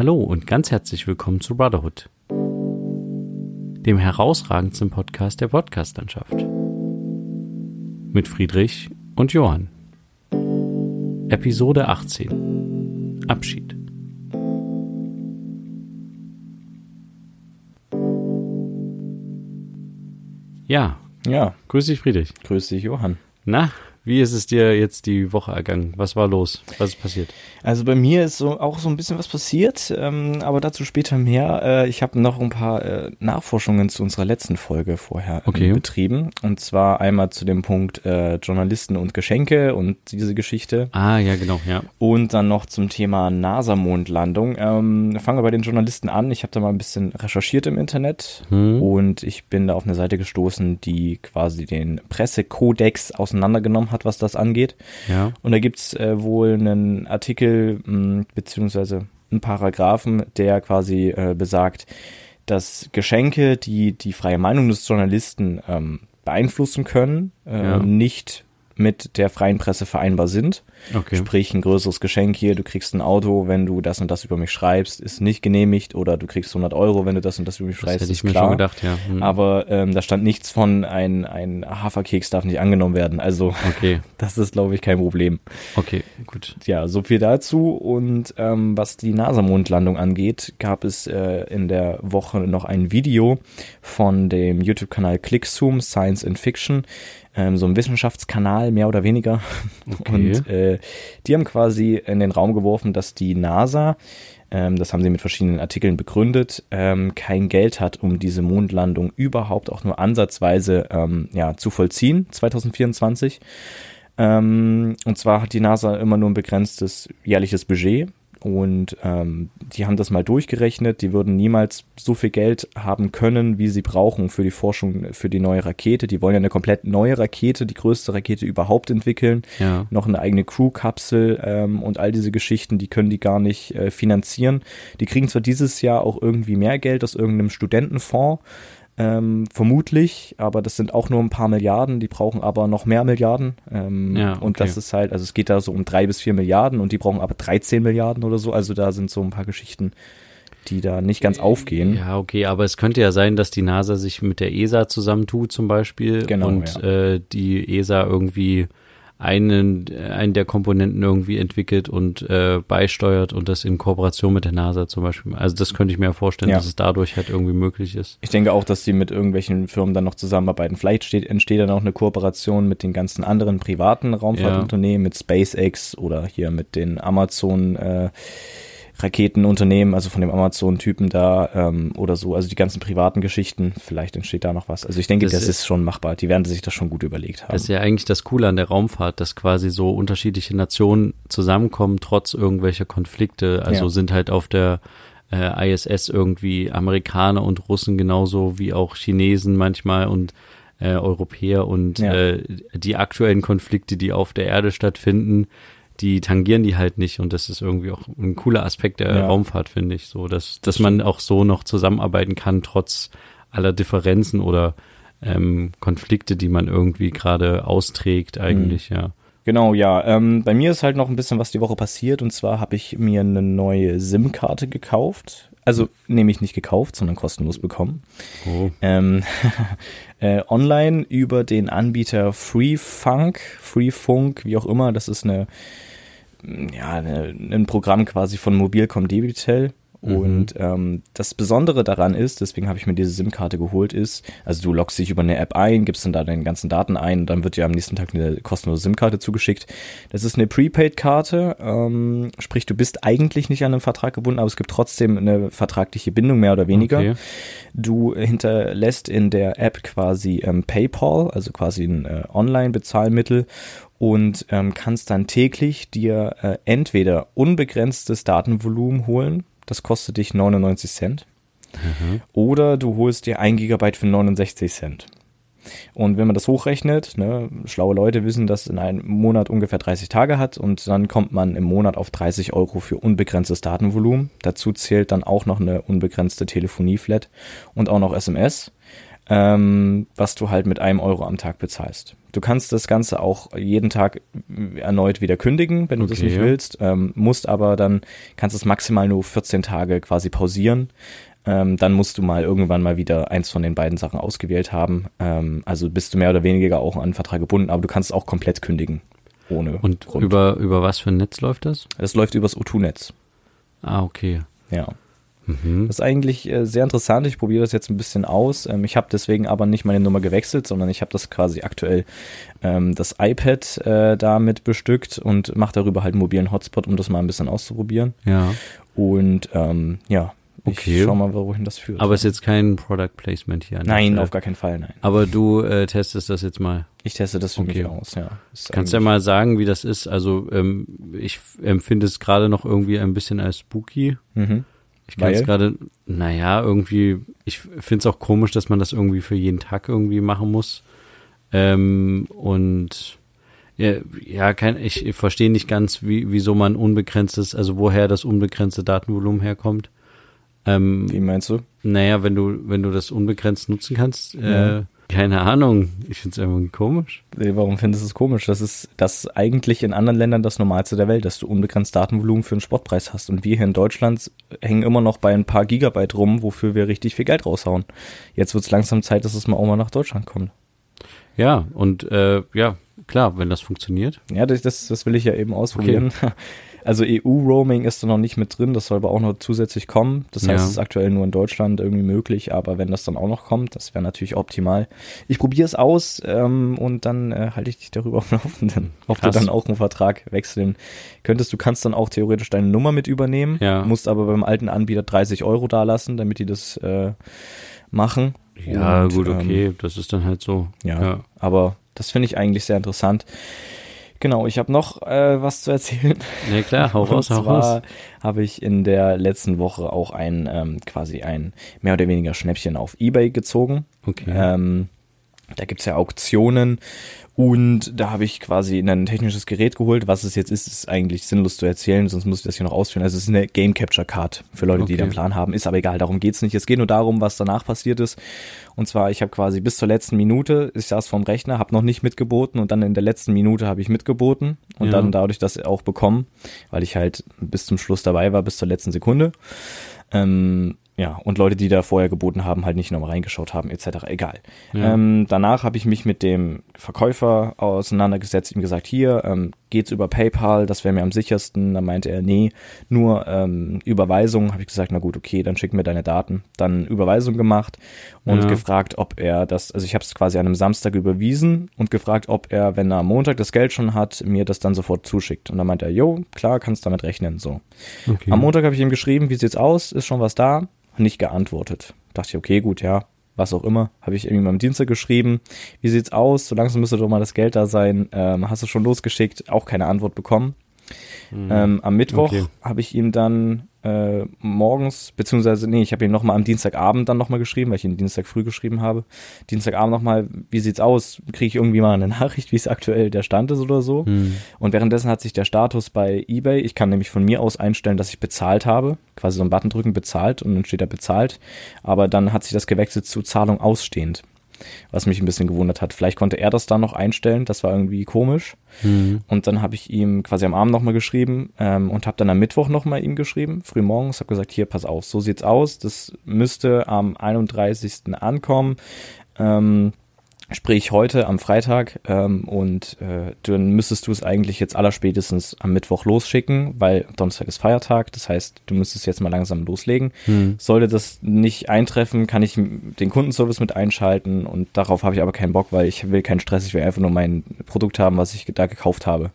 Hallo und ganz herzlich willkommen zu Brotherhood, dem herausragendsten Podcast der Podcastlandschaft. Mit Friedrich und Johann. Episode 18. Abschied. Ja, Ja, grüß dich Friedrich. grüß dich, Johann. Na, wie ist es dir jetzt die Woche ergangen? Was war los? Was ist passiert? Also bei mir ist so auch so ein bisschen was passiert, ähm, aber dazu später mehr. Äh, ich habe noch ein paar äh, Nachforschungen zu unserer letzten Folge vorher ähm, Okay. betrieben. Und zwar einmal zu dem Punkt äh, Journalisten und Geschenke und diese Geschichte. Ah, ja, genau, ja. Und dann noch zum Thema NASA-Mondlandung. Ähm, fangen wir bei den Journalisten an. Ich habe da mal ein bisschen recherchiert im Internet Hm. und ich bin da auf eine Seite gestoßen, die quasi den Pressekodex auseinandergenommen hat, was das angeht. Ja. Und da gibt's äh, wohl einen Artikel mh, beziehungsweise einen Paragraphen, der quasi äh, besagt, dass Geschenke, die die freie Meinung des Journalisten ähm, beeinflussen können, äh, Ja. nicht mit der freien Presse vereinbar sind. Okay. Sprich, ein größeres Geschenk hier, du kriegst ein Auto, wenn du das und das über mich schreibst, ist nicht genehmigt oder du kriegst 100 Euro, wenn du das und das über mich Das schreibst, hätte ich ist mir klar. schon gedacht, ja. Hm. Aber ähm, da stand nichts von, ein, ein Haferkeks darf nicht angenommen werden. Also Okay, das ist, glaube ich, kein Problem. okay, gut. Ja, so viel dazu. Und ähm, was die NASA-Mondlandung angeht, gab es äh, in der Woche noch ein Video von dem YouTube-Kanal ClickZoom Science and Fiction, ähm, so ein Wissenschaftskanal mehr oder weniger. Okay. Und äh, die haben quasi in den Raum geworfen, dass die NASA, ähm, das haben sie mit verschiedenen Artikeln begründet, ähm, kein Geld hat, um diese Mondlandung überhaupt auch nur ansatzweise ähm, ja, zu vollziehen, 2024. Ähm, und zwar hat die NASA immer nur ein begrenztes jährliches Budget. Und ähm, die haben das mal durchgerechnet. Die würden niemals so viel Geld haben können, wie sie brauchen für die Forschung für die neue Rakete. Die wollen ja eine komplett neue Rakete, die größte Rakete überhaupt entwickeln. Ja. Noch eine eigene Crew-Kapsel ähm, und all diese Geschichten, die können die gar nicht äh, finanzieren. Die kriegen zwar dieses Jahr auch irgendwie mehr Geld aus irgendeinem Studentenfonds, ähm, vermutlich, aber das sind auch nur ein paar Milliarden, die brauchen aber noch mehr Milliarden. Ähm, Ja, Und okay. das ist halt, also es geht da so um drei bis vier Milliarden und die brauchen aber 13 Milliarden oder so. Also da sind so ein paar Geschichten, die da nicht ganz aufgehen. Ja, okay, aber es könnte ja sein, dass die NASA sich mit der ESA zusammentut zum Beispiel Genau, und ja. äh, die ESA irgendwie einen, einen der Komponenten irgendwie entwickelt und äh, beisteuert und das in Kooperation mit der NASA zum Beispiel. Also das könnte ich mir ja vorstellen, Ja. dass es dadurch halt irgendwie möglich ist. Ich denke auch, dass die mit irgendwelchen Firmen dann noch zusammenarbeiten. Vielleicht steht, entsteht dann auch eine Kooperation mit den ganzen anderen privaten Raumfahrtunternehmen, mit SpaceX oder hier mit den Amazon äh, Raketenunternehmen, also von dem Amazon-Typen da ähm, oder so, also die ganzen privaten Geschichten, vielleicht entsteht da noch was. Also ich denke, Das das, ist- ist schon machbar. Die werden sich das schon gut überlegt haben. Das ist ja eigentlich das Coole an der Raumfahrt, dass quasi so unterschiedliche Nationen zusammenkommen, trotz irgendwelcher Konflikte. Also Ja. sind halt auf der äh, ISS irgendwie Amerikaner und Russen genauso wie auch Chinesen manchmal und äh, Europäer und Ja. äh, die aktuellen Konflikte, die auf der Erde stattfinden, die tangieren die halt nicht und das ist irgendwie auch ein cooler Aspekt der Ja. Raumfahrt, finde ich, so, dass, dass man auch so noch zusammenarbeiten kann, trotz aller Differenzen oder ähm, Konflikte, die man irgendwie gerade austrägt, eigentlich, ja. Genau, ja. Ähm, bei mir ist halt noch ein bisschen was die Woche passiert und zwar habe ich mir eine neue SIM-Karte gekauft. Also nämlich nicht gekauft, sondern kostenlos bekommen. Oh. Ähm, äh, online über den Anbieter FreeFunk, FreeFunk, wie auch immer. Das ist eine, ja, ein Programm quasi von Mobilcom Debitel. Und ähm, das Besondere daran ist, deswegen habe ich mir diese SIM-Karte geholt, ist, also du loggst dich über eine App ein, gibst dann da deine ganzen Daten ein dann wird dir am nächsten Tag eine kostenlose SIM-Karte zugeschickt. Das ist eine Prepaid-Karte, ähm, sprich, du bist eigentlich nicht an einen Vertrag gebunden, aber es gibt trotzdem eine vertragliche Bindung, mehr oder weniger. Okay. Du hinterlässt in der App quasi ähm, PayPal, also quasi ein äh, Online-Bezahlmittel und ähm, kannst dann täglich dir äh, entweder unbegrenztes Datenvolumen holen, das kostet dich 99 Cent, oder du holst dir ein Gigabyte für 69 Cent. Und wenn man das hochrechnet, ne, schlaue Leute wissen, dass in einem Monat ungefähr 30 Tage hat und dann kommt man im Monat auf 30 Euro für unbegrenztes Datenvolumen. Dazu zählt dann auch noch eine unbegrenzte Telefonie-Flat und auch noch SMS. Ähm, was du halt mit einem Euro am Tag bezahlst. Du kannst das Ganze auch jeden Tag erneut wieder kündigen, wenn du das Okay, nicht ja. willst, ähm, musst aber dann, kannst es maximal nur 14 Tage quasi pausieren. Ähm, dann musst du mal irgendwann mal wieder eins von den beiden Sachen ausgewählt haben. Ähm, also bist du mehr oder weniger auch an den Vertrag gebunden, aber du kannst es auch komplett kündigen. Ohne Und Grund. über, über was für ein Netz läuft das? das läuft übers O2-Netz. Ah, okay. Ja. Mhm. Das ist eigentlich äh, sehr interessant. Ich probiere das jetzt ein bisschen aus. Ähm, ich habe deswegen aber nicht meine Nummer gewechselt, sondern ich habe das quasi aktuell ähm, das iPad äh, damit bestückt und mache darüber halt einen mobilen Hotspot, um das mal ein bisschen auszuprobieren. Ja. Und ähm, ja, Okay. ich schau mal, wohin das führt. Aber ist jetzt kein Product Placement hier. nein, Stelle. auf gar keinen Fall, nein. Aber du äh, testest das jetzt mal. Ich teste das für Okay. mich aus, ja. Ist Kannst ja mal sagen, wie das ist. Also ähm, ich empfinde es gerade noch irgendwie ein bisschen als spooky. Mhm. Ich kann es gerade, naja, irgendwie, ich finde es auch komisch, dass man das irgendwie für jeden Tag irgendwie machen muss. Ähm, und ja, ja kein, ich, ich verstehe nicht ganz, wie, wieso man unbegrenztes, also woher das unbegrenzte Datenvolumen herkommt. Ähm, Wie meinst du? naja, wenn du, wenn du das unbegrenzt nutzen kannst, Ja. äh, keine Ahnung. Ich finde es einfach komisch. Nee, Warum findest du es komisch? Das ist das eigentlich in anderen Ländern das Normalste der Welt, dass du unbegrenzt Datenvolumen für einen Sportpreis hast. Und wir hier in Deutschland hängen immer noch bei ein paar Gigabyte rum, wofür wir richtig viel Geld raushauen. Jetzt wird es langsam Zeit, dass es mal auch mal nach Deutschland kommt. Ja, und äh, ja, klar, wenn das funktioniert. Ja, das, das, das will ich ja eben ausprobieren. Also EU-Roaming ist da noch nicht mit drin, das soll aber auch noch zusätzlich kommen. Das heißt, Ja. es ist aktuell nur in Deutschland irgendwie möglich, aber wenn das dann auch noch kommt, das wäre natürlich optimal. Ich probiere es aus ähm, und dann äh, halte ich dich darüber auf dem Laufenden, ob Krass. du dann auch einen Vertrag wechseln könntest. Du kannst dann auch theoretisch deine Nummer mit übernehmen, Ja. musst aber beim alten Anbieter 30 Euro dalassen, damit die das äh, machen. Ja, Und, gut, ähm, okay, das ist dann halt so. ja, Ja. aber das finde ich eigentlich sehr interessant. Genau, ich habe noch äh, was zu erzählen. Ja, klar, hau raus, Und hau zwar raus. habe ich in der letzten Woche auch ein ähm, quasi ein mehr oder weniger Schnäppchen auf Ebay gezogen. Okay. Ähm, da gibt's ja Auktionen und da habe ich quasi ein technisches Gerät geholt. Was es jetzt ist, ist eigentlich sinnlos zu erzählen, sonst muss ich das hier noch ausführen. Also es ist eine Game Capture Card für Leute, die Okay. da einen Plan haben. Ist aber egal, darum geht's nicht. Es geht nur darum, was danach passiert ist. Und zwar, ich habe quasi bis zur letzten Minute, ich saß vorm Rechner, habe noch nicht mitgeboten und dann in der letzten Minute habe ich mitgeboten und Ja. dann dadurch das auch bekommen, weil ich halt bis zum Schluss dabei war, bis zur letzten Sekunde. Ähm, ja, und Leute, die da vorher geboten haben, halt nicht nochmal reingeschaut haben, etc. Egal. Ja. Ähm, danach habe ich mich mit dem Verkäufer auseinandergesetzt, ihm gesagt, hier, ähm, geht's über PayPal, das wäre mir am sichersten. Dann meinte er, nee, nur ähm, Überweisung. Habe ich gesagt, na gut, okay, dann schick mir deine Daten. Dann Überweisung gemacht und Ja. gefragt, ob er das, also ich habe es quasi an einem Samstag überwiesen und gefragt, ob er, wenn er am Montag das Geld schon hat, mir das dann sofort zuschickt. Und dann meinte er, jo, klar, kannst damit rechnen, so. okay. Am Montag habe ich ihm geschrieben, wie sieht's aus? Ist schon was da? Nicht geantwortet. Dachte ich, okay, gut, ja, was auch immer. Habe ich ihm am Dienstag geschrieben, wie sieht's aus? So langsam müsste doch mal das Geld da sein. Ähm, hast du schon losgeschickt? Auch keine Antwort bekommen. Ähm, am Mittwoch Okay. habe ich ihm dann äh, morgens, beziehungsweise, nee, ich habe ihm nochmal am Dienstagabend dann nochmal geschrieben, weil ich ihn Dienstag früh geschrieben habe. Dienstagabend nochmal, wie sieht's aus? Kriege ich irgendwie mal eine Nachricht, wie es aktuell der Stand ist oder so? Hm. Und währenddessen hat sich der Status bei eBay, ich kann nämlich von mir aus einstellen, dass ich bezahlt habe, quasi so einen Button drücken, bezahlt und dann steht da bezahlt, aber dann hat sich das gewechselt zu Zahlung ausstehend, was mich ein bisschen gewundert hat. Vielleicht konnte er das dann noch einstellen, das war irgendwie komisch. Hm. Und dann habe ich ihm quasi am Abend nochmal geschrieben ähm, und habe dann am Mittwoch nochmal ihm geschrieben, früh morgens, habe gesagt, hier, pass auf, so sieht's aus, das müsste am 31. ankommen. Ähm, Sprich heute am Freitag ähm, und äh, dann müsstest du es eigentlich jetzt allerspätestens am Mittwoch losschicken, weil Donnerstag ist Feiertag, das heißt, du müsstest jetzt mal langsam loslegen. Hm. Sollte das nicht eintreffen, kann ich den Kundenservice mit einschalten und darauf habe ich aber keinen Bock, weil ich will keinen Stress, ich will einfach nur mein Produkt haben, was ich da gekauft habe.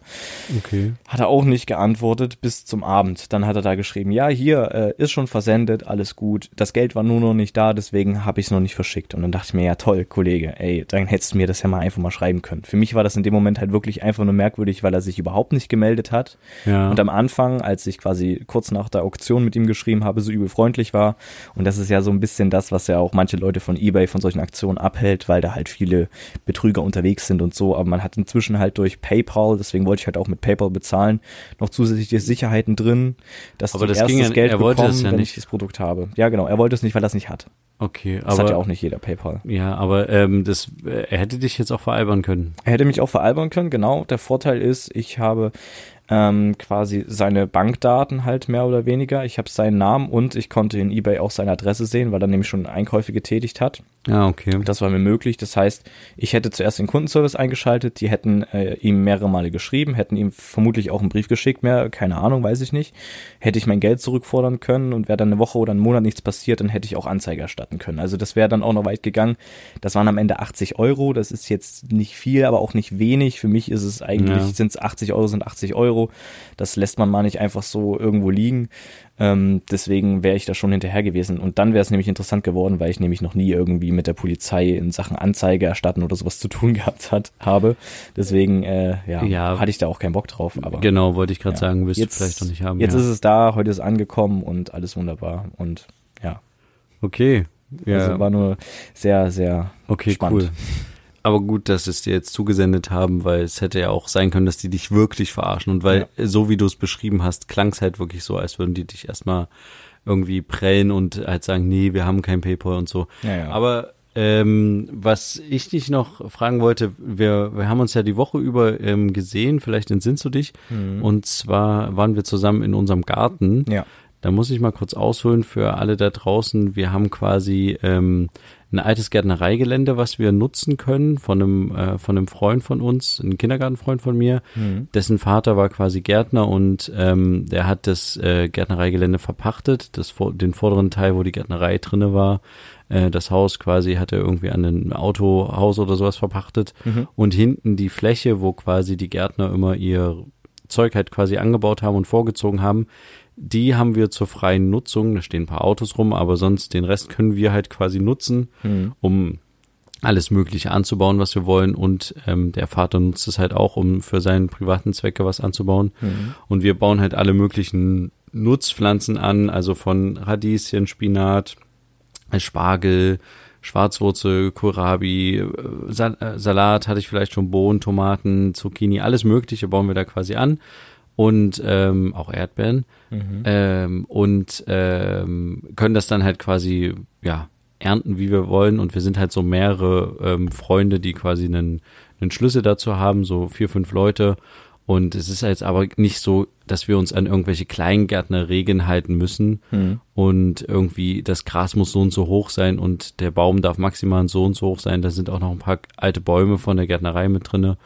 Okay. Hat er auch nicht geantwortet bis zum Abend. Dann hat er da geschrieben, ja, hier äh, ist schon versendet, alles gut. Das Geld war nur noch nicht da, deswegen habe ich es noch nicht verschickt. Und dann dachte ich mir, ja toll, Kollege, ey, dann Nachhinein hättest du mir das ja mal einfach mal schreiben können. Für mich war das in dem Moment halt wirklich einfach nur merkwürdig, weil er sich überhaupt nicht gemeldet hat. Ja. Und am Anfang, als ich quasi kurz nach der Auktion mit ihm geschrieben habe, so übel freundlich war. Und das ist ja so ein bisschen das, was ja auch manche Leute von eBay von solchen Aktionen abhält, weil da halt viele Betrüger unterwegs sind und so. Aber man hat inzwischen halt durch PayPal, deswegen wollte ich halt auch mit PayPal bezahlen, noch zusätzliche Sicherheiten drin, dass Aber das ging ja- Geld er wollte bekommen, ja wenn nicht. ich das Produkt habe. Ja, genau. Er wollte es nicht, weil er es nicht hat. Okay, Das hat ja aber auch nicht jeder PayPal. ja, aber ähm, das er hätte dich jetzt auch veralbern können. Er hätte mich auch veralbern können, genau. Der Vorteil ist, ich habe ähm, quasi seine Bankdaten halt mehr oder weniger. Ich habe seinen Namen und ich konnte in eBay auch seine Adresse sehen, weil er nämlich schon Einkäufe getätigt hat. Ja, okay. Das war mir möglich. Das heißt, ich hätte zuerst den Kundenservice eingeschaltet, die hätten äh, ihm mehrere Male geschrieben, hätten ihm vermutlich auch einen Brief geschickt, mehr, keine Ahnung, weiß ich nicht. Hätte ich mein Geld zurückfordern können und wäre dann eine Woche oder einen Monat nichts passiert, dann hätte ich auch Anzeige erstatten können. Also das wäre dann auch noch weit gegangen. Das waren am Ende 80 Euro. Das ist jetzt nicht viel, aber auch nicht wenig. Für mich ist es eigentlich, Ja. sind es 80 Euro, sind 80 Euro. Das lässt man mal nicht einfach so irgendwo liegen. Ähm, deswegen wäre ich da schon hinterher gewesen. Und dann wäre es nämlich interessant geworden, weil ich nämlich noch nie irgendwie mit der Polizei in Sachen Anzeige erstatten oder sowas zu tun gehabt hat, habe. Deswegen, äh, ja, Ja. hatte ich da auch keinen Bock drauf. Aber Genau, wollte ich gerade ja. sagen, wirst jetzt, du vielleicht noch nicht haben. Jetzt ja. ist es da, heute ist es angekommen und alles wunderbar. Und ja, okay. Ja, also war nur sehr, sehr okay, spannend. cool. Aber gut, dass es dir jetzt zugesendet haben, weil es hätte ja auch sein können, dass die dich wirklich verarschen. Und weil, äh, so wie du es beschrieben hast, klang es halt wirklich so, als würden die dich erstmal irgendwie prellen und halt sagen, nee, wir haben kein PayPal und so. Ja, ja. Aber ähm, was ich dich noch fragen wollte, wir, wir haben uns ja die Woche über ähm, gesehen, vielleicht entsinnst du dich. Und zwar waren wir zusammen in unserem Garten. Ja. Da muss ich mal kurz ausholen für alle da draußen. Wir haben quasi ähm, ein altes Gärtnereigelände, was wir nutzen können von einem, äh, von einem Freund von uns, ein Kindergartenfreund von mir. Dessen Vater war quasi Gärtner und ähm, der hat das äh, Gärtnereigelände verpachtet, das, vor- den vorderen Teil, wo die Gärtnerei drinne war. Äh, das Haus quasi hat er irgendwie an ein Autohaus oder sowas verpachtet. Und hinten die Fläche, wo quasi die Gärtner immer ihr Zeug halt quasi angebaut haben und vorgezogen haben, die haben wir zur freien Nutzung. Da stehen ein paar Autos rum, aber sonst den Rest können wir halt quasi nutzen, um alles Mögliche anzubauen, was wir wollen. Und ähm, der Vater nutzt es halt auch, um für seinen privaten Zwecke was anzubauen. Und wir bauen halt alle möglichen Nutzpflanzen an, also von Radieschen, Spinat, äh, Spargel, Schwarzwurzel, Kohlrabi, äh, Sal äh, Salat hatte ich vielleicht schon, Bohnen, Tomaten, Zucchini, alles Mögliche bauen wir da quasi an und ähm, auch Erdbeeren. Ähm, und ähm, können das dann halt quasi ja ernten, wie wir wollen. Und wir sind halt so mehrere ähm, Freunde, die quasi einen, einen Schlüssel dazu haben, so vier, fünf Leute. Und es ist jetzt aber nicht so, dass wir uns an irgendwelche Kleingärtnerregeln halten müssen. Und irgendwie das Gras muss so und so hoch sein und der Baum darf maximal so und so hoch sein. Da sind auch noch ein paar alte Bäume von der Gärtnerei mit drinne.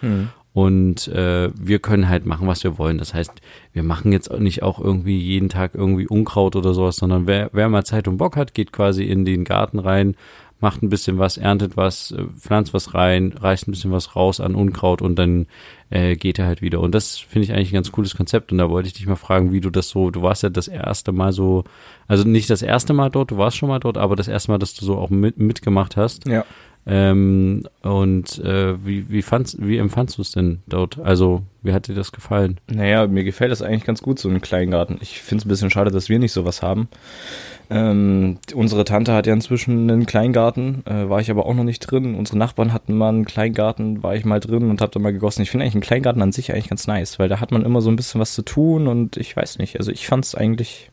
Und äh, wir können halt machen, was wir wollen. Das heißt, wir machen jetzt auch nicht auch irgendwie jeden Tag irgendwie Unkraut oder sowas, sondern wer, wer mal Zeit und Bock hat, geht quasi in den Garten rein, macht ein bisschen was, erntet was, äh, pflanzt was rein, reißt ein bisschen was raus an Unkraut und dann äh, geht er halt wieder. Und das finde ich eigentlich ein ganz cooles Konzept. Und da wollte ich dich mal fragen, wie du das so, du warst ja das erste Mal so, also nicht das erste Mal dort, du warst schon mal dort, aber das erste Mal, dass du so auch mit, mitgemacht hast. Ja. Ähm, und äh, wie, wie, fandst, wie empfandst du es denn dort? Also, wie hat dir das gefallen? Naja, mir gefällt das eigentlich ganz gut, so ein Kleingarten. Ich finde es ein bisschen schade, dass wir nicht sowas haben. Ähm, unsere Tante hat ja inzwischen einen Kleingarten, äh, war ich aber auch noch nicht drin. Unsere Nachbarn hatten mal einen Kleingarten, war ich mal drin und hab da mal gegossen. Ich finde eigentlich einen Kleingarten an sich eigentlich ganz nice, weil da hat man immer so ein bisschen was zu tun und ich weiß nicht. Also ich fand es eigentlich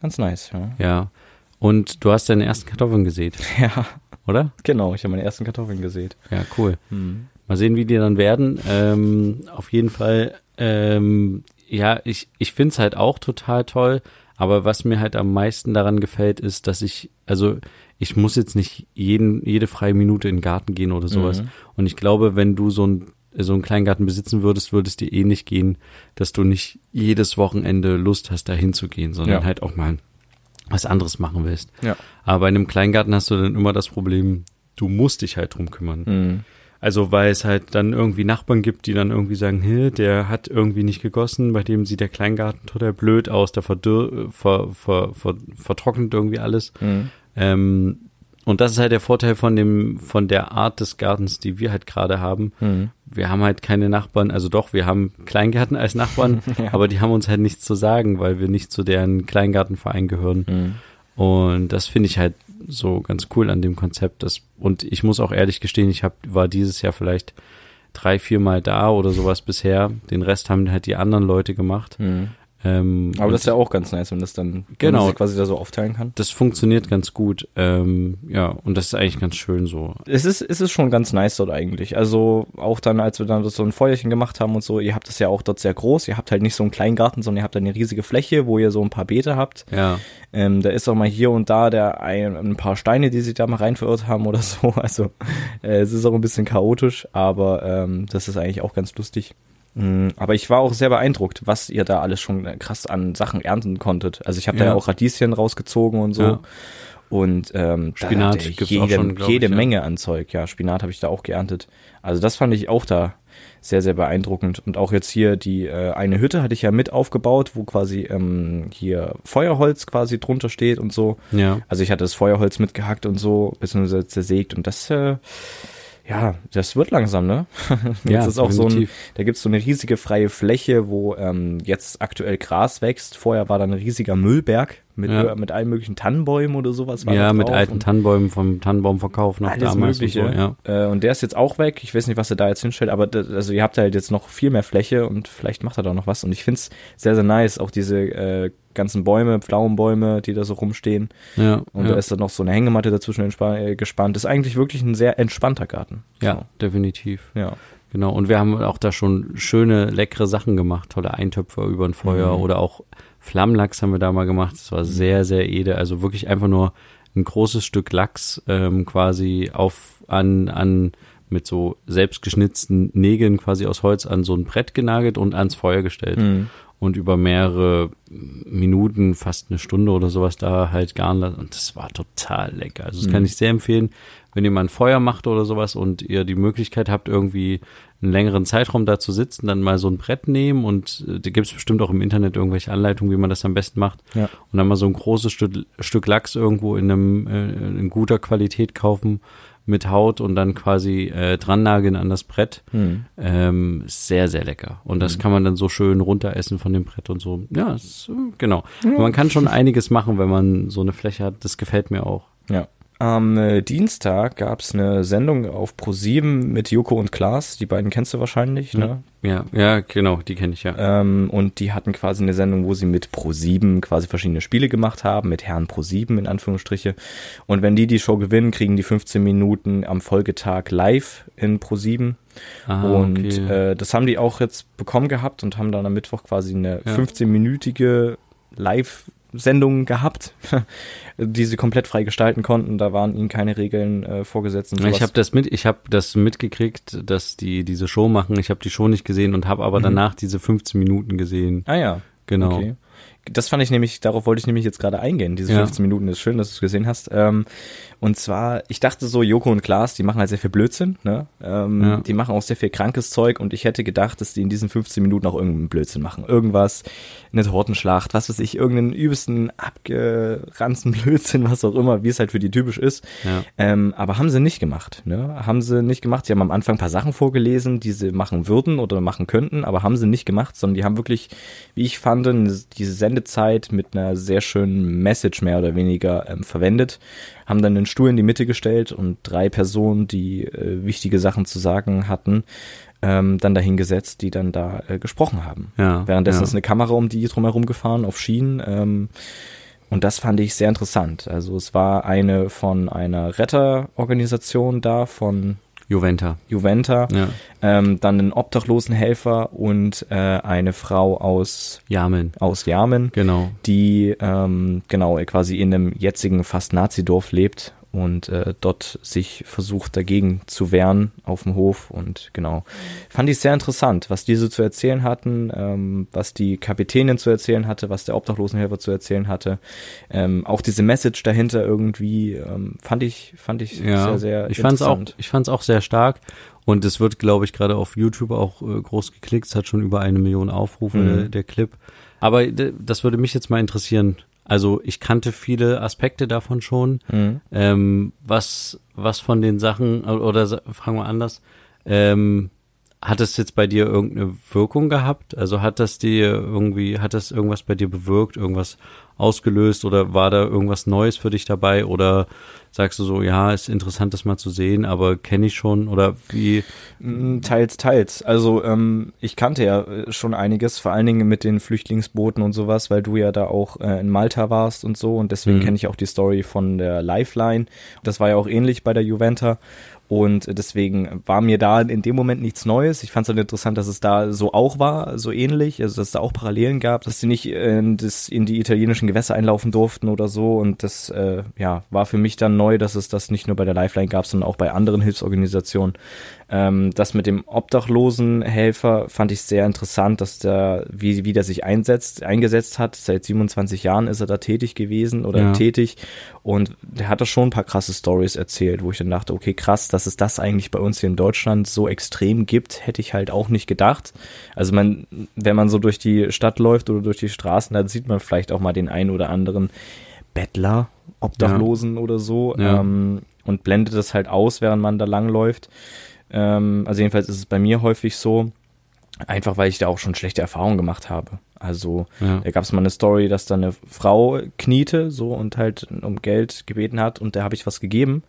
ganz nice, ja. Ja. Und du hast deine ersten Kartoffeln gesät, Ja, oder? genau. Ich habe meine ersten Kartoffeln gesät. Ja, cool. Mal sehen, wie die dann werden. Ähm, auf jeden Fall, ähm, ja, ich, ich finde es halt auch total toll. Aber was mir halt am meisten daran gefällt, ist, dass ich, also ich muss jetzt nicht jeden, jede freie Minute in den Garten gehen oder sowas. Mhm. Und ich glaube, wenn du so ein so einen Kleingarten besitzen würdest, würde es dir eh nicht gehen, dass du nicht jedes Wochenende Lust hast, da hinzugehen, sondern Ja. halt auch mal was anderes machen willst. Ja. Aber bei einem Kleingarten hast du dann immer das Problem, du musst dich halt drum kümmern. Mhm. Also weil es halt dann irgendwie Nachbarn gibt, die dann irgendwie sagen, hey, der hat irgendwie nicht gegossen, bei dem sieht der Kleingarten total blöd aus, der verdürr, ver, ver, ver, vertrocknet irgendwie alles. Mhm. Ähm, und das ist halt der Vorteil von dem, von der Art des Gartens, die wir halt gerade haben. Mhm. Wir haben halt keine Nachbarn, also doch, wir haben Kleingärten als Nachbarn, Ja. aber die haben uns halt nichts zu sagen, weil wir nicht zu deren Kleingartenverein gehören. Mhm. Und das finde ich halt so ganz cool an dem Konzept. Das, und ich muss auch ehrlich gestehen, ich hab, war dieses Jahr vielleicht drei, vier Mal da oder sowas bisher. Den Rest haben halt die anderen Leute gemacht. Mhm. Ähm, Aber das ist ja auch ganz nice, wenn das dann Genau. man quasi da so aufteilen kann. das funktioniert ganz gut. Ähm, ja, und das ist eigentlich ganz schön so. Es ist, es ist schon ganz nice dort eigentlich. Also auch dann, als wir dann so ein Feuerchen gemacht haben und so, ihr habt das ja auch dort sehr groß. Ihr habt halt nicht so einen kleinen Garten, sondern ihr habt eine riesige Fläche, wo ihr so ein paar Beete habt. Ja, Ähm, da ist auch mal hier und da der ein, ein paar Steine, die sich da mal rein verirrt haben oder so. Also äh, es ist auch ein bisschen chaotisch, aber ähm, das ist eigentlich auch ganz lustig. Mm, Aber ich war auch sehr beeindruckt, was ihr da alles schon krass an Sachen ernten konntet. Also ich habe da Ja. ja auch Radieschen rausgezogen und so. Ja. Und ähm, Spinat gibt's jede, auch schon, jede ich, ja. Menge an Zeug. Ja, Spinat habe ich da auch geerntet. Also das fand ich auch da sehr, sehr beeindruckend. Und auch jetzt hier die äh, eine Hütte hatte ich ja mit aufgebaut, wo quasi ähm, hier Feuerholz quasi drunter steht und so. ja. Also ich hatte das Feuerholz mitgehackt und so, beziehungsweise zersägt und das, äh, ja, das wird langsam, ne? jetzt Ja, ist auch so ein, definitiv. da gibt's so eine riesige freie Fläche, wo ähm, jetzt aktuell Gras wächst. Vorher war da ein riesiger Müllberg mit, Ja. mit allen möglichen Tannenbäumen oder sowas. War Ja, mit alten Tannenbäumen vom Tannenbaumverkauf noch alles damals Mögliche. und so, ja. äh, und der ist jetzt auch weg. Ich weiß nicht, was er da jetzt hinstellt, aber das, also ihr habt halt jetzt noch viel mehr Fläche und vielleicht macht er da noch was. Und ich find's sehr, sehr nice, auch diese äh, ganzen Bäume, Pflaumenbäume, die da so rumstehen. Ja, Und ja. da ist dann noch so eine Hängematte dazwischen äh, gespannt. Ist eigentlich wirklich ein sehr entspannter Garten. ja, definitiv. So, ja. Genau, und wir haben auch da schon schöne, leckere Sachen gemacht, tolle Eintöpfe über ein Feuer Mhm. oder auch Flammlachs haben wir da mal gemacht. Das war sehr, sehr edel. Also wirklich einfach nur ein großes Stück Lachs ähm, quasi auf an an mit so selbstgeschnitzten Nägeln quasi aus Holz an so ein Brett genagelt und ans Feuer gestellt Mhm. und über mehrere Minuten, fast eine Stunde oder sowas da halt garen lassen. Und das war total lecker. Also das kann Mhm. ich sehr empfehlen, wenn ihr mal ein Feuer macht oder sowas und ihr die Möglichkeit habt, irgendwie einen längeren Zeitraum da zu sitzen, dann mal so ein Brett nehmen und äh, da gibt es bestimmt auch im Internet irgendwelche Anleitungen, wie man das am besten macht. Ja. Und dann mal so ein großes Stück, Stück Lachs irgendwo in einem äh, in guter Qualität kaufen mit Haut und dann quasi äh, dran nageln an das Brett. Mhm. Ähm, sehr, sehr lecker. Und das kann man dann so schön runteressen von dem Brett und so. Ja, ist, äh, genau. Man kann schon einiges machen, wenn man so eine Fläche hat. Das gefällt mir auch. Ja. Am äh, Dienstag gab's eine Sendung auf Pro7 mit Joko und Klaas. Die beiden kennst du wahrscheinlich, ne? Ja, ja, genau, die kenne ich ja. Ähm, und die hatten quasi eine Sendung, wo sie mit Pro7 quasi verschiedene Spiele gemacht haben, mit Herrn Pro7 in Anführungsstriche. Und wenn die die Show gewinnen, kriegen die 15 Minuten am Folgetag live in Pro7. Ah, und okay. äh, das haben die auch jetzt bekommen gehabt und haben dann am Mittwoch quasi eine Ja. 15-minütige Live-Sendung gehabt, die sie komplett frei gestalten konnten. Da waren ihnen keine Regeln äh, vorgesetzt. Und Ja, ich sowas. habe das mit, ich habe das mitgekriegt, dass die diese Show machen. Ich habe die Show nicht gesehen und habe aber Mhm. danach diese 15 Minuten gesehen. ah ja, Genau. Okay. Das fand ich nämlich, darauf wollte ich nämlich jetzt gerade eingehen. Diese Ja. 15 Minuten ist schön, dass du es gesehen hast. Ähm, und zwar, ich dachte so, Joko und Klaas, die machen halt sehr viel Blödsinn, ne? Ähm, Ja. Die machen auch sehr viel krankes Zeug und ich hätte gedacht, dass die in diesen 15 Minuten auch irgendeinen Blödsinn machen. Irgendwas, eine Tortenschlacht, was weiß ich, irgendeinen übelsten, abgeranzten Blödsinn, was auch immer, wie es halt für die typisch ist. Ja. Ähm, aber haben sie nicht gemacht, ne? Haben sie nicht gemacht. Sie haben am Anfang ein paar Sachen vorgelesen, die sie machen würden oder machen könnten, aber haben sie nicht gemacht, sondern die haben wirklich, wie ich fand, diese Sendezeit mit einer sehr schönen Message mehr oder weniger ähm, verwendet, haben dann einen Stuhl in die Mitte gestellt und drei Personen, die äh, wichtige Sachen zu sagen hatten, ähm, dann dahingesetzt, die dann da äh, gesprochen haben. Ja, Währenddessen ja. ist eine Kamera um die drumherum gefahren auf Schienen. Ähm, und das fand ich sehr interessant. Also es war eine von einer Retterorganisation da, von Juventa. Juventa, Ja. ähm, dann ein Obdachlosenhelfer und äh, eine Frau aus, Jamen. aus Yamen, Genau. die ähm, genau quasi in einem jetzigen fast Nazi-Dorf lebt und äh, dort sich versucht dagegen zu wehren auf dem Hof und genau fand ich sehr interessant, was diese zu erzählen hatten, ähm, was die Kapitänin zu erzählen hatte, was der Obdachlosenhelfer zu erzählen hatte, ähm, auch diese Message dahinter irgendwie ähm, fand ich fand ich Ja, sehr sehr ich fand's auch, interessant. ich fand's auch sehr stark. Und es wird, glaube ich, gerade auf YouTube auch äh, groß geklickt. Es hat schon über eine Million Aufrufe, Mhm. der, der Clip. Aber d- das würde mich jetzt mal interessieren. Also ich kannte viele Aspekte davon schon. Mhm. Ähm, was, was von den Sachen, oder sa- fragen wir anders, ähm, hat es jetzt bei dir irgendeine Wirkung gehabt? Also hat das dir irgendwie, hat das irgendwas bei dir bewirkt, irgendwas ausgelöst oder war da irgendwas Neues für dich dabei? Oder sagst du so, ja, ist interessant, das mal zu sehen, aber kenne ich schon? Oder wie? Mm, Teils, teils. Also ähm, ich kannte ja äh, schon einiges, vor allen Dingen mit den Flüchtlingsbooten und sowas, weil du ja da auch äh, in Malta warst und so und deswegen Mhm. kenne ich auch die Story von der Lifeline. Das war ja auch ähnlich bei der Juventa und deswegen war mir da in dem Moment nichts Neues. Ich fand es halt interessant, dass es da so auch war, so ähnlich, also dass es da auch Parallelen gab, dass sie nicht in, das, in die italienischen Gewässer einlaufen durften oder so und das äh, ja war für mich dann neu, dass es das nicht nur bei der Lifeline gab, sondern auch bei anderen Hilfsorganisationen. Ähm, das mit dem Obdachlosenhelfer fand ich sehr interessant, dass der, wie, wie der sich einsetzt, eingesetzt hat. Seit 27 Jahren ist er da tätig gewesen oder Ja. tätig. Und der hat da schon ein paar krasse Stories erzählt, wo ich dann dachte, okay, krass, dass es das eigentlich bei uns hier in Deutschland so extrem gibt, hätte ich halt auch nicht gedacht. Also man, wenn man so durch die Stadt läuft oder durch die Straßen, dann sieht man vielleicht auch mal den einen oder anderen Bettler, Obdachlosen oder so. Ja. Ähm, und blendet das halt aus, während man da langläuft. Ähm, also jedenfalls ist es bei mir häufig so, einfach weil ich da auch schon schlechte Erfahrungen gemacht habe. Also Ja. da gab es mal eine Story, dass da eine Frau kniete so und halt um Geld gebeten hat und da habe ich was gegeben.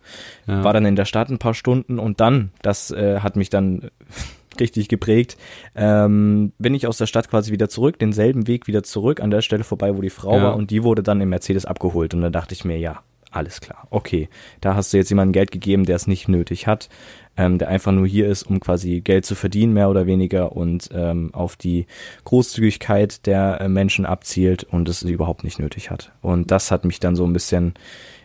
Ja. War dann in der Stadt ein paar Stunden und dann, das äh, hat mich dann richtig geprägt, ähm, bin ich aus der Stadt quasi wieder zurück, denselben Weg wieder zurück, an der Stelle vorbei, wo die Frau Ja. war und die wurde dann im Mercedes abgeholt und da dachte ich mir, ja, alles klar, okay, da hast du jetzt jemandem Geld gegeben, der es nicht nötig hat, ähm, der einfach nur hier ist, um quasi Geld zu verdienen, mehr oder weniger und ähm, auf die Großzügigkeit der äh, Menschen abzielt und es überhaupt nicht nötig hat. Und das hat mich dann so ein bisschen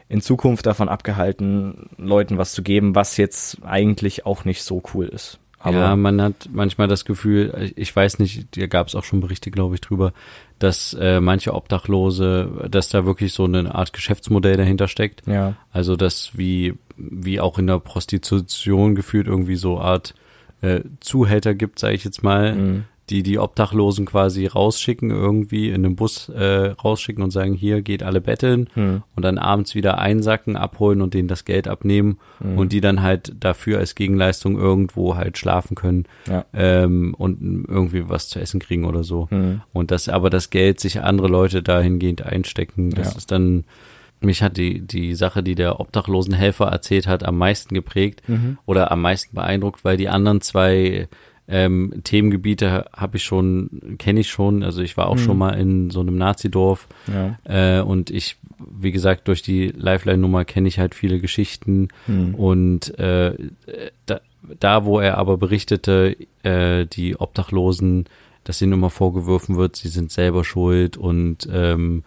in Zukunft davon abgehalten, Leuten was zu geben, was jetzt eigentlich auch nicht so cool ist. Aber ja, man hat manchmal das Gefühl, ich weiß nicht, da gab es auch schon Berichte, glaube ich, drüber, dass äh, manche Obdachlose, dass da wirklich so eine Art Geschäftsmodell dahinter steckt. ja, Also dass wie, wie auch in der Prostitution gefühlt irgendwie so Art äh, Zuhälter gibt, sage ich jetzt mal, Mhm. Die die Obdachlosen quasi rausschicken, irgendwie in einem Bus äh, rausschicken und sagen, hier geht alle betteln Mhm. und dann abends wieder einsacken, abholen und denen das Geld abnehmen Mhm. und die dann halt dafür als Gegenleistung irgendwo halt schlafen können ja, ähm, und irgendwie was zu essen kriegen oder so. Mhm. Und dass aber das Geld sich andere Leute dahingehend einstecken, das Ja. ist dann, mich hat die, die Sache, die der Obdachlosenhelfer erzählt hat, am meisten geprägt Mhm. oder am meisten beeindruckt, weil die anderen zwei ähm, Themengebiete habe ich schon, kenne ich schon. Also ich war auch Mhm. schon mal in so einem Nazi-Dorf ja, äh, und ich, wie gesagt, durch die Lifeline-Nummer kenne ich halt viele Geschichten Mhm. und äh, da, da, wo er aber berichtete, äh, die Obdachlosen, dass ihnen immer vorgeworfen wird, sie sind selber schuld und ähm,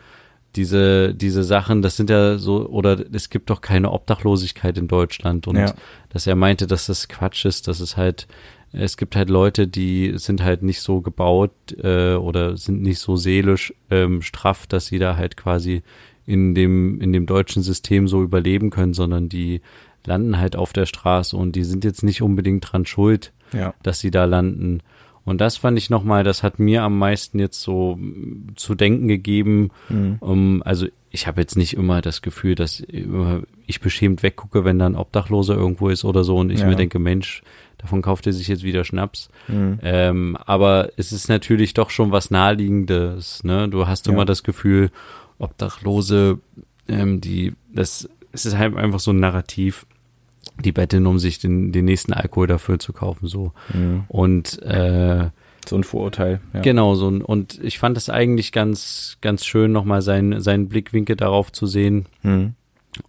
diese, diese Sachen, das sind ja so, oder es gibt doch keine Obdachlosigkeit in Deutschland und Ja. dass er meinte, dass das Quatsch ist, dass es halt, es gibt halt Leute, die sind halt nicht so gebaut äh, oder sind nicht so seelisch ähm, straff, dass sie da halt quasi in dem, in dem deutschen System so überleben können, sondern die landen halt auf der Straße und die sind jetzt nicht unbedingt dran schuld, ja, dass sie da landen. Und das fand ich nochmal, das hat mir am meisten jetzt so mm, zu denken gegeben. Mhm. Um, also ich habe jetzt nicht immer das Gefühl, dass immer ich beschämt weggucke, wenn da ein Obdachloser irgendwo ist oder so und ich Ja. mir denke, Mensch, davon kauft er sich jetzt wieder Schnaps. Mhm. Ähm, aber es ist natürlich doch schon was Naheliegendes. Ne? Du hast Ja. immer das Gefühl, Obdachlose, ähm, die, das, es ist halt einfach so ein Narrativ, die betteln, um sich den, den nächsten Alkohol dafür zu kaufen, so. Mhm. Und äh, so ein Vorurteil. Ja. Genau, so ein, und ich fand es eigentlich ganz, ganz schön, nochmal seinen, seinen Blickwinkel darauf zu sehen Mhm.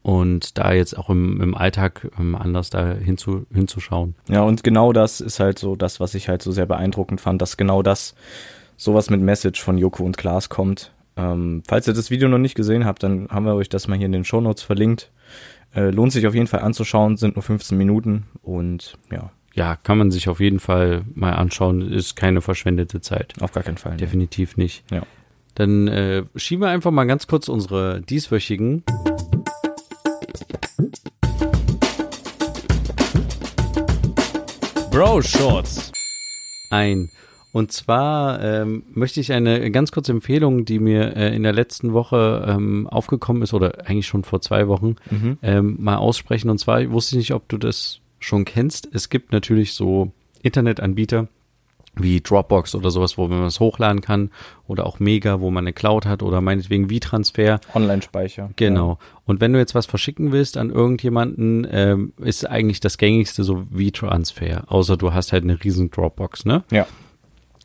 Und da jetzt auch im, im Alltag ähm, anders da hinzu, hinzuschauen. Ja, und genau das ist halt so das, was ich halt so sehr beeindruckend fand, dass genau das sowas mit Message von Joko und Klaas kommt. Ähm, falls ihr das Video noch nicht gesehen habt, dann haben wir euch das mal hier in den Shownotes verlinkt. Äh, lohnt sich auf jeden Fall anzuschauen, sind nur 15 Minuten und ja, Ja, kann man sich auf jeden Fall mal anschauen, ist keine verschwendete Zeit. auf gar keinen Fall. Definitiv nicht. Ja. Dann äh, schieben wir einfach mal ganz kurz unsere dieswöchigen Bro Shorts. ein. Und zwar ähm, möchte ich eine ganz kurze Empfehlung, die mir äh, in der letzten Woche ähm, aufgekommen ist, oder eigentlich schon vor zwei Wochen, Mhm. ähm, mal aussprechen. Und zwar wusste ich nicht, ob du das schon kennst. Es gibt natürlich so Internetanbieter wie Dropbox oder sowas, wo man was hochladen kann oder auch Mega, wo man eine Cloud hat oder meinetwegen V-Transfer. Online-Speicher. Genau. Und wenn du jetzt was verschicken willst an irgendjemanden, ähm, ist eigentlich das gängigste so V-Transfer, außer du hast halt eine riesen Dropbox, ne? Ja.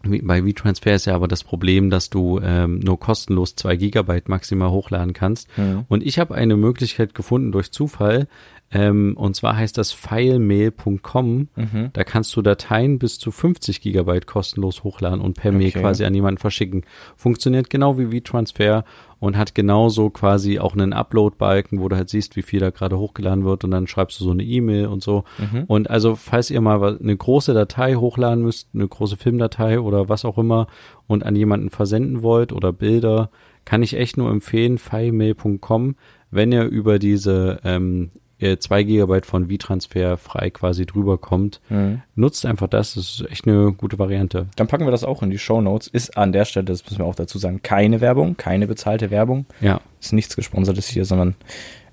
Wie- Bei V-Transfer ist ja aber das Problem, dass du ähm, nur kostenlos zwei Gigabyte maximal hochladen kannst. Mhm. Und ich habe eine Möglichkeit gefunden durch Zufall. Ähm, und zwar heißt das filemail.com. Mhm. Da kannst du Dateien bis zu 50 Gigabyte kostenlos hochladen und per Mail Okay. quasi an jemanden verschicken. Funktioniert genau wie V-Transfer und hat genauso quasi auch einen Upload-Balken, wo du halt siehst, wie viel da gerade hochgeladen wird und dann schreibst du so eine E-Mail und so. Mhm. Und also, falls ihr mal eine große Datei hochladen müsst, eine große Filmdatei oder was auch immer und an jemanden versenden wollt oder Bilder, kann ich echt nur empfehlen, filemail.com, wenn ihr über diese ähm, 2 Gigabyte von V-Transfer frei quasi drüber kommt. Mhm. Nutzt einfach das, das ist echt eine gute Variante. Dann packen wir das auch in die Show Notes. Ist an der Stelle, das müssen wir auch dazu sagen, keine Werbung, keine bezahlte Werbung. Ja, Ist nichts gesponsertes hier, sondern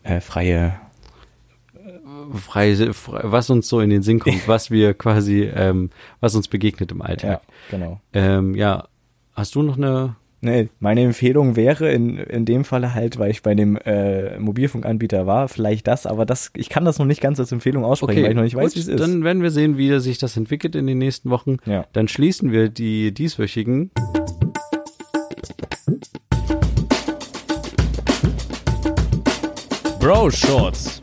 äh, freie. frei, frei, was uns so in den Sinn kommt, was wir quasi, ähm, was uns begegnet im Alltag. Ja, genau. Ähm, ja, hast du noch eine Nee, meine Empfehlung wäre in, in dem Falle halt, weil ich bei dem äh, Mobilfunkanbieter war, vielleicht das, aber das, ich kann das noch nicht ganz als Empfehlung aussprechen, weil ich noch nicht weiß, gut, wie es ist. Dann werden wir sehen, wie sich das entwickelt in den nächsten Wochen. ja. Dann schließen wir die dieswöchigen. Bro Shorts.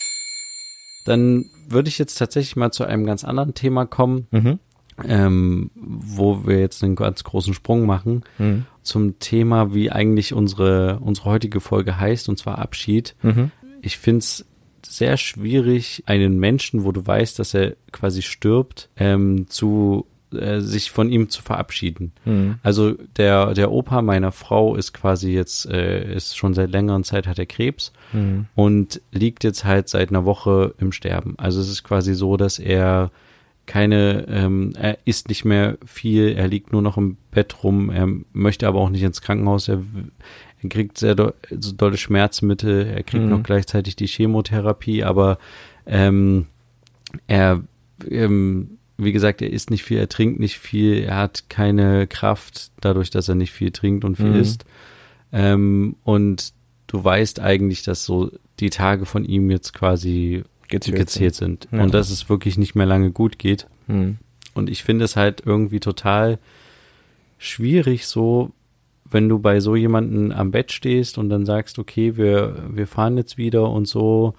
Dann würde ich jetzt tatsächlich mal zu einem ganz anderen Thema kommen, Mhm. Ähm, wo wir jetzt einen ganz großen Sprung machen Mhm. zum Thema, wie eigentlich unsere, unsere heutige Folge heißt, und zwar Abschied. Mhm. Ich find's sehr schwierig, einen Menschen, wo du weißt, dass er quasi stirbt, ähm, zu äh, sich von ihm zu verabschieden. Mhm. Also der der Opa meiner Frau ist quasi jetzt äh, ist schon seit längerer Zeit hat er Krebs Mhm. und liegt jetzt halt seit einer Woche im Sterben. Also es ist quasi so, dass er keine, ähm, er isst nicht mehr viel, er liegt nur noch im Bett rum, er möchte aber auch nicht ins Krankenhaus, er, er kriegt sehr do, so dolle Schmerzmittel, er kriegt Mhm. noch gleichzeitig die Chemotherapie, aber ähm, er, ähm, wie gesagt, er isst nicht viel, er trinkt nicht viel, er hat keine Kraft dadurch, dass er nicht viel trinkt und viel Mhm. isst. Ähm, und du weißt eigentlich, dass so die Tage von ihm jetzt quasi Gezählt gezählt sind Ja. und dass es wirklich nicht mehr lange gut geht. Mhm. Und ich finde es halt irgendwie total schwierig so, wenn du bei so jemanden am Bett stehst und dann sagst, okay, wir, wir fahren jetzt wieder und so,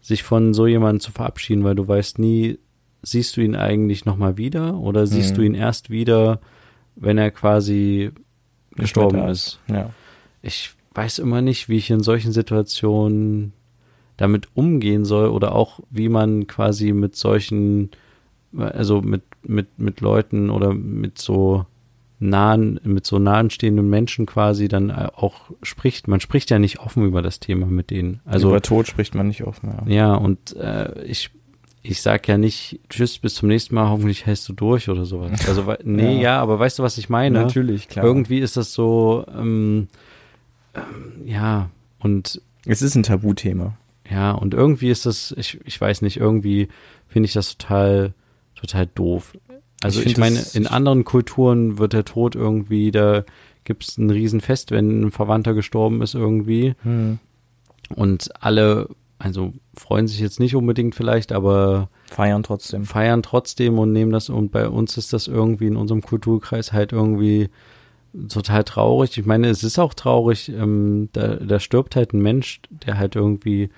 sich von so jemandem zu verabschieden, weil du weißt nie, siehst du ihn eigentlich nochmal wieder oder siehst Mhm. du ihn erst wieder, wenn er quasi gestorben ist. Ja. Ich weiß immer nicht, wie ich in solchen Situationen damit umgehen soll oder auch wie man quasi mit solchen, also mit, mit, mit Leuten oder mit so nahen, mit so nahen stehenden Menschen quasi dann auch spricht. Man spricht ja nicht offen über das Thema mit denen. Also Über Tod spricht man nicht offen. Ja. ja, und äh, ich, ich sag ja nicht, tschüss, bis zum nächsten Mal, hoffentlich hältst du durch oder sowas. Also, nee, Ja. ja. aber weißt du, was ich meine? Natürlich, klar. Irgendwie ist das so, ähm, ähm, ja, und es ist ein Tabuthema. Ja, und irgendwie ist das, ich, ich weiß nicht, irgendwie finde ich das total, total doof. Also Ich ich, meine, in anderen Kulturen wird der Tod irgendwie, da gibt's ein Riesenfest, wenn ein Verwandter gestorben ist irgendwie. Mhm. Und alle, also freuen sich jetzt nicht unbedingt vielleicht, aber Feiern trotzdem. feiern trotzdem und nehmen das und bei uns ist das irgendwie in unserem Kulturkreis halt irgendwie total traurig. Ich meine, es ist auch traurig, ähm, da, da stirbt halt ein Mensch, der halt irgendwie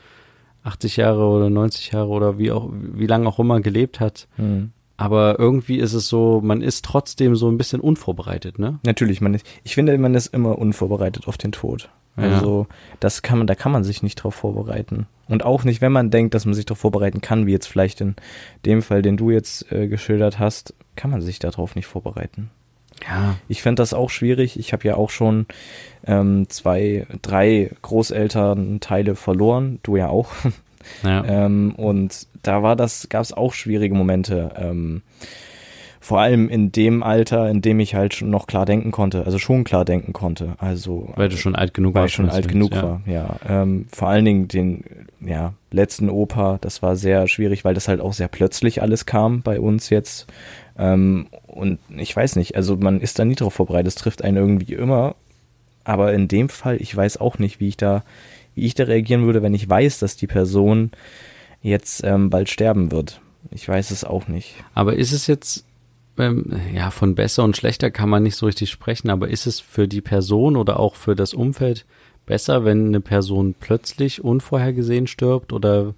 80 Jahre oder 90 Jahre oder wie auch, wie lange auch immer gelebt hat. Mhm. Aber irgendwie ist es so, man ist trotzdem so ein bisschen unvorbereitet, ne? Natürlich, man ist, ich finde, man ist immer unvorbereitet auf den Tod. Ja. Also, das kann man, da kann man sich nicht drauf vorbereiten. Und auch nicht, wenn man denkt, dass man sich darauf vorbereiten kann, wie jetzt vielleicht in dem Fall, den du jetzt äh, geschildert hast, kann man sich darauf nicht vorbereiten. Ja. Ich fände das auch schwierig. Ich habe ja auch schon ähm, zwei, drei Großelternteile verloren. Du ja auch. Ja. Ähm, und da war das, gab es auch schwierige Momente. Ähm, vor allem in dem Alter, in dem ich halt schon noch klar denken konnte, also schon klar denken konnte. Also weil du schon alt genug weil warst. ich schon alt genug ja. war, ja. Ähm, vor allen Dingen den ja, letzten Opa, das war sehr schwierig, weil das halt auch sehr plötzlich alles kam bei uns jetzt. Ähm, und ich weiß nicht, also man ist da nie drauf vorbereitet, es trifft einen irgendwie immer. Aber in dem Fall, ich weiß auch nicht, wie ich da, wie ich da reagieren würde, wenn ich weiß, dass die Person jetzt ähm, bald sterben wird. Ich weiß es auch nicht. Aber ist es jetzt, ähm, ja, von besser und schlechter kann man nicht so richtig sprechen, aber ist es für die Person oder auch für das Umfeld besser, wenn eine Person plötzlich unvorhergesehen stirbt oder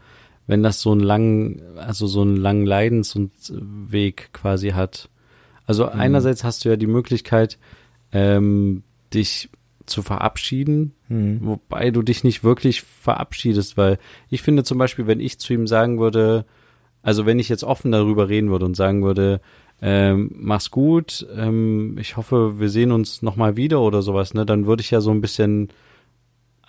wenn das so einen langen, also so einen langen Leidensweg quasi hat? Also Mhm. einerseits hast du ja die Möglichkeit, ähm, dich zu verabschieden, Hm. wobei du dich nicht wirklich verabschiedest, weil ich finde zum Beispiel, wenn ich zu ihm sagen würde, also wenn ich jetzt offen darüber reden würde und sagen würde, ähm, mach's gut, ähm, ich hoffe, wir sehen uns nochmal wieder oder sowas, ne, dann würde ich ja so ein bisschen,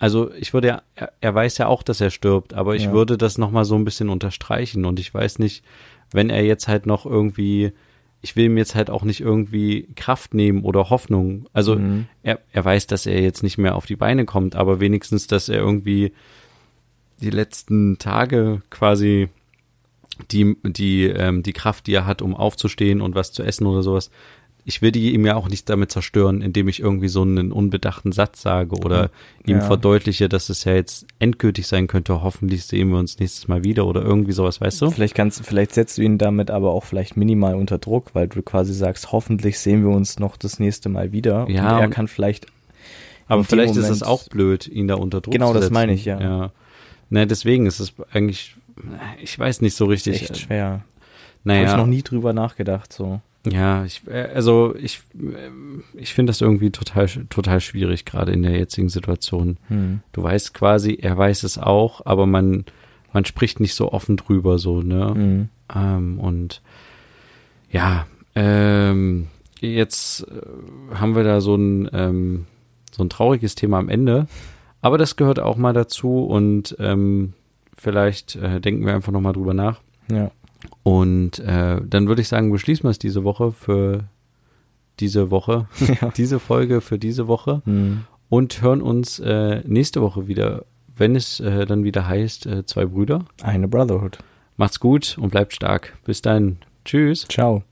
also ich würde ja, er, weiß ja auch, dass er stirbt, aber ich Ja. würde das nochmal so ein bisschen unterstreichen und ich weiß nicht, wenn er jetzt halt noch irgendwie, ich will ihm jetzt halt auch nicht irgendwie Kraft nehmen oder Hoffnung. Also Mhm. er, er weiß, dass er jetzt nicht mehr auf die Beine kommt, aber wenigstens, dass er irgendwie die letzten Tage quasi die, die, ähm, die Kraft, die er hat, um aufzustehen und was zu essen oder sowas. Ich will die ihm ja auch nicht damit zerstören, indem ich irgendwie so einen unbedachten Satz sage oder ihm Ja. verdeutliche, dass es ja jetzt endgültig sein könnte. Hoffentlich sehen wir uns nächstes Mal wieder oder irgendwie sowas, weißt du? Vielleicht kannst, vielleicht setzt du ihn damit aber auch vielleicht minimal unter Druck, weil du quasi sagst, hoffentlich sehen wir uns noch das nächste Mal wieder. Ja, und er und- kann vielleicht. Aber vielleicht ist es Moment- auch blöd, ihn da unter Druck Genau, zu das setzen. meine ich, ja. ja. Na, deswegen ist es eigentlich, ich weiß nicht so richtig. echt schwer. Habe naja, ich noch nie drüber nachgedacht, so. Ja, ich, äh, also ich, ähm, ich finde das irgendwie total, total schwierig, gerade in der jetzigen Situation. Hm. Du weißt quasi, er weiß es auch, aber man, man spricht nicht so offen drüber, so, ne? Hm. Ähm, und ja, ähm, jetzt äh, haben wir da so ein, ähm, so ein trauriges Thema am Ende. Aber das gehört auch mal dazu und ähm, vielleicht äh, denken wir einfach nochmal drüber nach. Ja. Und äh, dann würde ich sagen, beschließen wir es diese Woche für diese Woche, ja. diese Folge für diese Woche Hm. und hören uns äh, nächste Woche wieder, wenn es äh, dann wieder heißt, äh, zwei Brüder. Eine Brotherhood. Macht's gut und bleibt stark. Bis dann. Tschüss. Ciao.